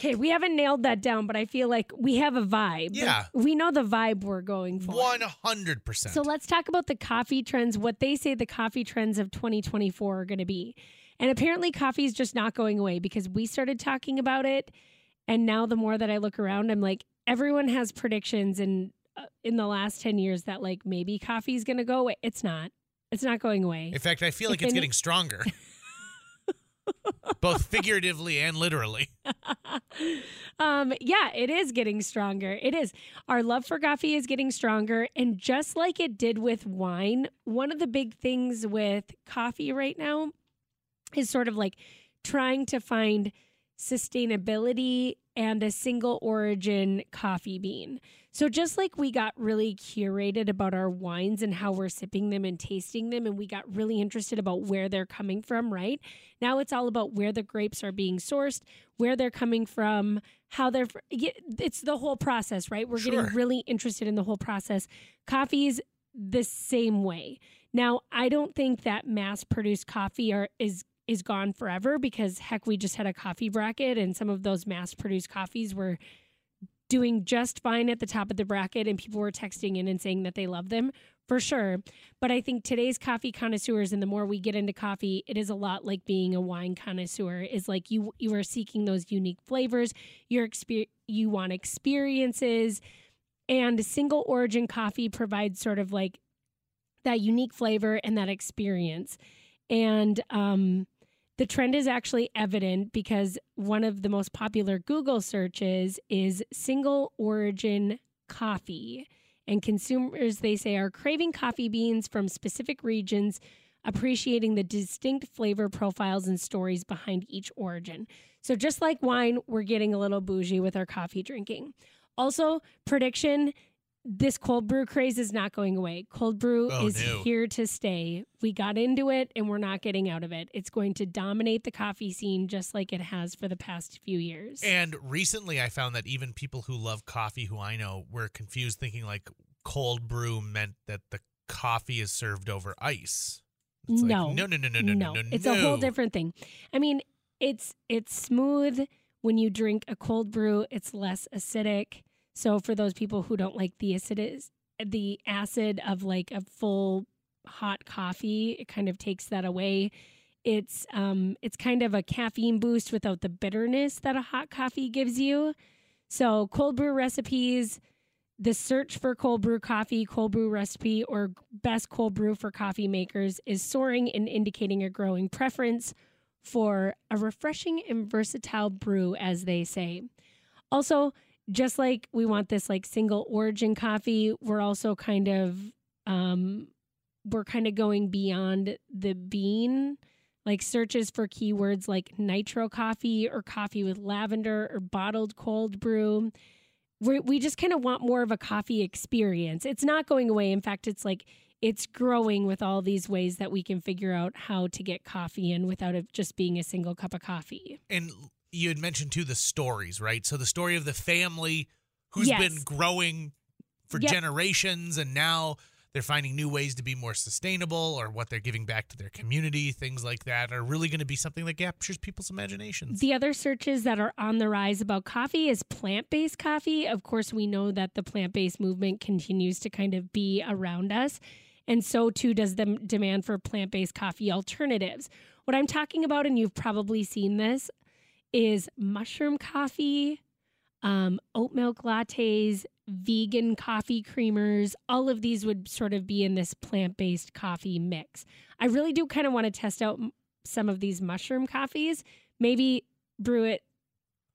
Okay, we haven't nailed that down, but I feel like we have a vibe. Yeah. We know the vibe we're going for. 100%. So let's talk about the coffee trends, what they say the coffee trends of 2024 are going to be. And apparently, coffee is just not going away because we started talking about it. And now, the more that I look around, I'm like, everyone has predictions in, uh, in the last 10 years that, like, maybe coffee is going to go away. It's not. It's not going away. In fact, I feel like If it's any- getting stronger. Both figuratively and literally. um, yeah, it is getting stronger. It is. Our love for coffee is getting stronger. And just like it did with wine, one of the big things with coffee right now is sort of like trying to find sustainability and a single origin coffee bean. So just like we got really curated about our wines and how we're sipping them and tasting them and we got really interested about where they're coming from, right? Now it's all about where the grapes are being sourced, where they're coming from, how they're it's the whole process, right? We're Sure. getting really interested in the whole process. Coffee's the same way. Now, I don't think that mass produced coffee are is is gone forever because heck we just had a coffee bracket and some of those mass produced coffees were doing just fine at the top of the bracket and people were texting in and saying that they love them for sure. But i think today's coffee connoisseurs and the more we get into coffee it is a lot like being a wine connoisseur. Is like you you are seeking those unique flavors your exper- you want experiences and single origin coffee provides sort of like that unique flavor and that experience. And um the trend is actually evident because one of the most popular Google searches is single origin coffee. And consumers, they say, are craving coffee beans from specific regions, appreciating the distinct flavor profiles and stories behind each origin. So, just like wine, we're getting a little bougie with our coffee drinking. Also, prediction this cold brew craze is not going away. Cold brew Oh, is no. here to stay. We got into it and we're not getting out of it. It's going to dominate the coffee scene just like it has for the past few years. And recently I found that even people who love coffee who I know were confused thinking like cold brew meant that the coffee is served over ice. It's like, No. no, no, no, no, no, no, no. it's a whole different thing. I mean, it's it's smooth when you drink a cold brew. It's less acidic. So for those people who don't like the acid, the acid of like a full hot coffee, it kind of takes that away. It's um it's kind of a caffeine boost without the bitterness that a hot coffee gives you. So cold brew recipes, the search for cold brew coffee, cold brew recipe, or best cold brew for coffee makers is soaring and indicating a growing preference for a refreshing and versatile brew, as they say. Also, just like we want this like single origin coffee, we're also kind of um we're kind of going beyond the bean like searches for keywords like nitro coffee or coffee with lavender or bottled cold brew we we just kind of want more of a coffee experience. It's not going away. In fact, it's like it's growing with all these ways that we can figure out how to get coffee in without it just being a single cup of coffee. And you had mentioned too the stories, right? So the story of the family who's Yes. been growing for Yep. generations and now they're finding new ways to be more sustainable or what they're giving back to their community, things like that are really going to be something that captures people's imaginations. The other searches that are on the rise about coffee is plant based coffee. Of course, we know that the plant based movement continues to kind of be around us. And so too does the demand for plant based coffee alternatives. What I'm talking about, and you've probably seen this, is mushroom coffee, um, oat milk lattes, vegan coffee creamers. All of these would sort of be in this plant based coffee mix. I really do kind of want to test out some of these mushroom coffees. Maybe brew it,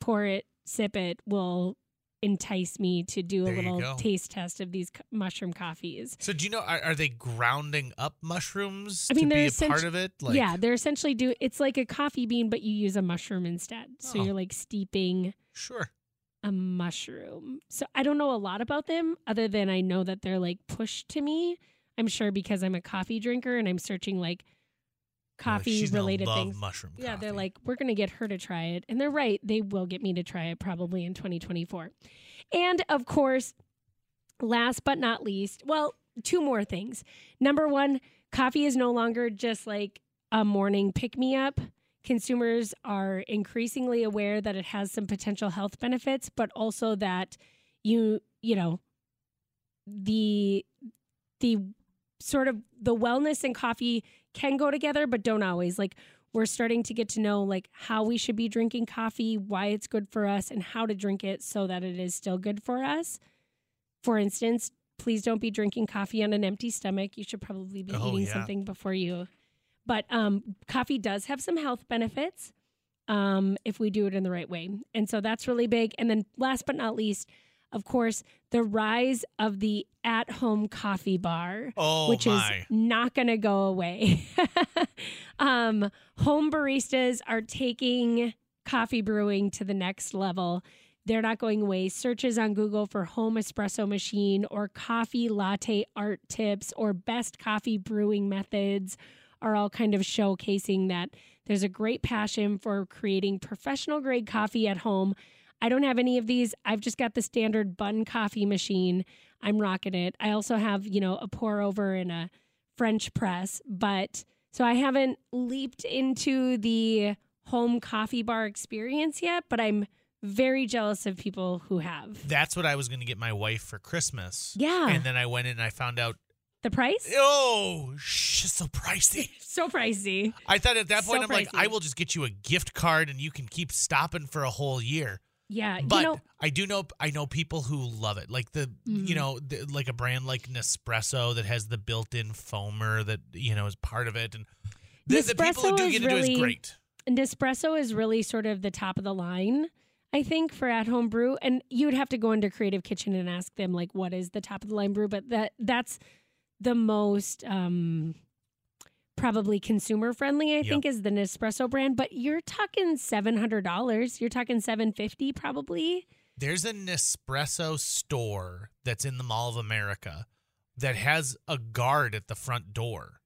pour it, sip it will entice me to do a There you little taste test of these mushroom coffees. So do you know are, are they grounding up mushrooms I mean, to they're be a part of it? Like, yeah, they're essentially do it's like a coffee bean, but you use a mushroom instead. So Oh. you're like steeping sure. a mushroom. So I don't know a lot about them other than I know that they're like pushed to me. I'm sure because I'm a coffee drinker and I'm searching like You're like, love things. Mushroom Yeah, they're like, we're going to get her to try it. And they're right. They will get me to try it probably in 2024. And of course, last but not least, well, two more things. Number one, coffee is no longer just like a morning pick me up. consumers are increasingly aware that it has some potential health benefits, but also that you, you know, the the sort of the wellness and coffee can go together, but don't always. Like we're starting to get to know like how we should be drinking coffee, why it's good for us, and how to drink it so that it is still good for us. For instance, please don't be drinking coffee on an empty stomach. You should probably be Oh, eating yeah. something before you. But um, coffee does have some health benefits um, if we do it in the right way. And so that's really big. And then last but not least, of course, the rise of the at home coffee bar Oh which my. is not going to go away. um, home baristas are taking coffee brewing to the next level. They're not going away. Searches on Google for home espresso machine or coffee latte art tips or best coffee brewing methods are all kind of showcasing that there's a great passion for creating professional grade coffee at home. I don't have any of these. I've just got the standard Bunn coffee machine. I'm rocking it. I also have, you know, a pour over and a French press, but so I haven't leaped into the home coffee bar experience yet, but I'm very jealous of people who have. That's what I was going to get my wife for Christmas. Yeah. And then I went in and I found out, The price? oh, shit's so pricey. So pricey. I thought at that So point, I'm like. I will just get you a gift card and you can keep stopping for a whole year. Yeah. But you know, I do know I know people who love it, like the Mhm. you know the, like a brand like Nespresso that has the built-in foamer that you know is part of it, and the, the people who Nespresso do is get really- is great. Nespresso is really sort of the top of the line, I think, for at home brew. And you would have to go into Creative Kitchen and ask them like what is the top of the line brew, but that that's the most um probably consumer friendly, I Yep. think, is the Nespresso brand. But you're talking seven hundred dollars. You're talking seven fifty probably. There's a Nespresso store that's in the Mall of America that has a guard at the front door,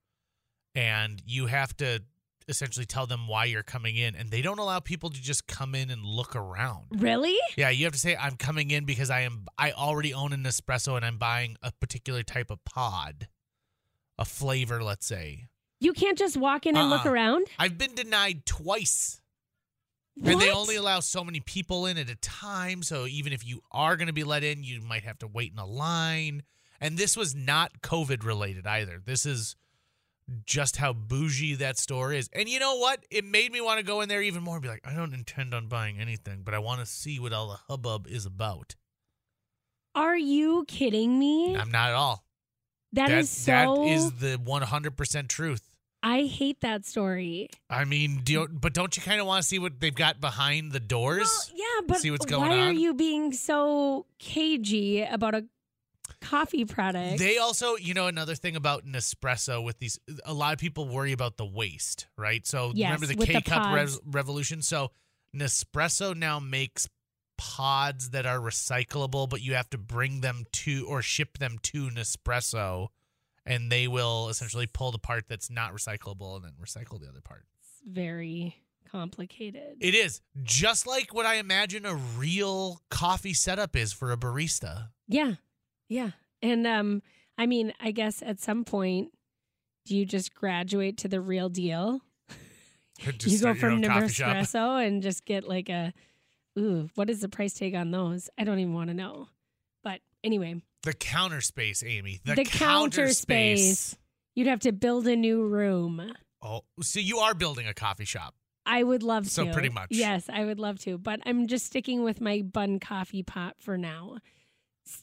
and you have to essentially tell them why you're coming in, and they don't allow people to just come in and look around. Really? Yeah, you have to say I'm coming in because I am I already own an espresso and I'm buying a particular type of pod. A flavor, let's say. You can't just walk in and look Uh-uh. around. I've been denied twice. And they only allow so many people in at a time, so even if you are going to be let in, you might have to wait in a line. And this was not COVID related either. This is just how bougie that store is. And you know what? It made me want to go in there even more and be like, I don't intend on buying anything, but I want to see what all the hubbub is about. Are you kidding me? I'm not at all. that is so. that is the 100% truth. I hate that story. I mean, do you, but don't you kind of want to see what they've got behind the doors? Well, yeah, but See what's going why are you being so cagey about a coffee product? They also, you know, another thing about Nespresso with these, a lot of people worry about the waste, right? So Yes, remember the K cup revolution? So Nespresso now makes pods that are recyclable, but you have to bring them to or ship them to Nespresso, and they will essentially pull the part that's not recyclable and then recycle the other part. It's very complicated. It is just like what I imagine a real coffee setup is for a barista. yeah, yeah, and um, I mean, I guess at some point, do you just graduate to the real deal? You go from. Nespresso and just get like a, ooh, what is the price tag on those? I don't even want to know. But anyway, The counter space, Amy. The, the, counter space. You'd have to build a new room. Oh, so you are building a coffee shop. I would love So to. So pretty much. Yes, I would love to. But I'm just sticking with my Bunn coffee pot for now.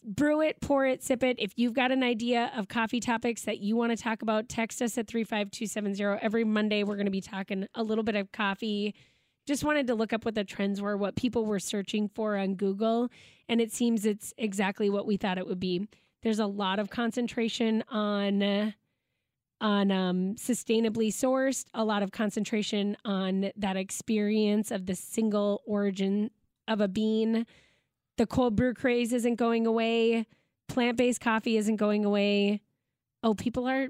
Brew it, pour it, sip it. If you've got an idea of coffee topics that you want to talk about, text us at 35270. Every Monday, we're going to be talking a little bit of coffee. Just wanted to look up what the trends were, what people were searching for on Google. And it seems it's exactly what we thought it would be. There's a lot of concentration on. on um, sustainably sourced, a lot of concentration on that experience of the single origin of a bean. The cold brew craze isn't going away. Plant based coffee isn't going away. Oh, people are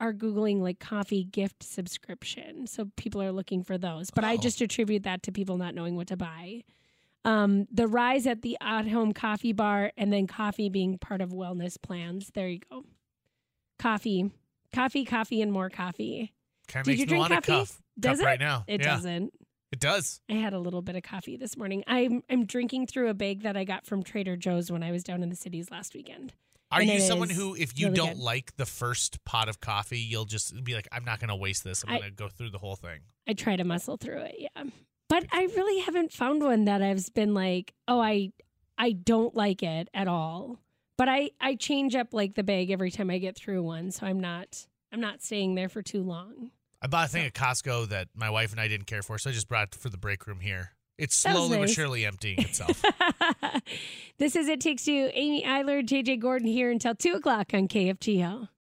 are googling like coffee gift subscription, so people are looking for those. But I Oh. just attribute that to people not knowing what to buy. Um, the rise at the at home coffee bar, and then coffee being part of wellness plans. There you go. Coffee, coffee, coffee, and more coffee. Kind of you drink want coffee? cuff. Does cup it? right now. It yeah, doesn't. It does. I had a little bit of coffee this morning. I'm I'm drinking through a bag that I got from Trader Joe's when I was down in the cities last weekend. Are you someone who, if you really don't good. like the first pot of coffee, you'll just be like, I'm not going to waste this. I'm going to go through the whole thing. I try to muscle through it, yeah. But I really haven't found one that I've been like, oh, I I don't like it at all. But I I change up like the bag every time I get through one, so I'm not I'm not staying there for too long. I bought a thing at Costco that my wife and I didn't care for, so I just brought it for the break room here. It's slowly but surely emptying itself. this is It Takes You, Amy Eiler, JJ Gordon here until 2 o'clock on KFGO.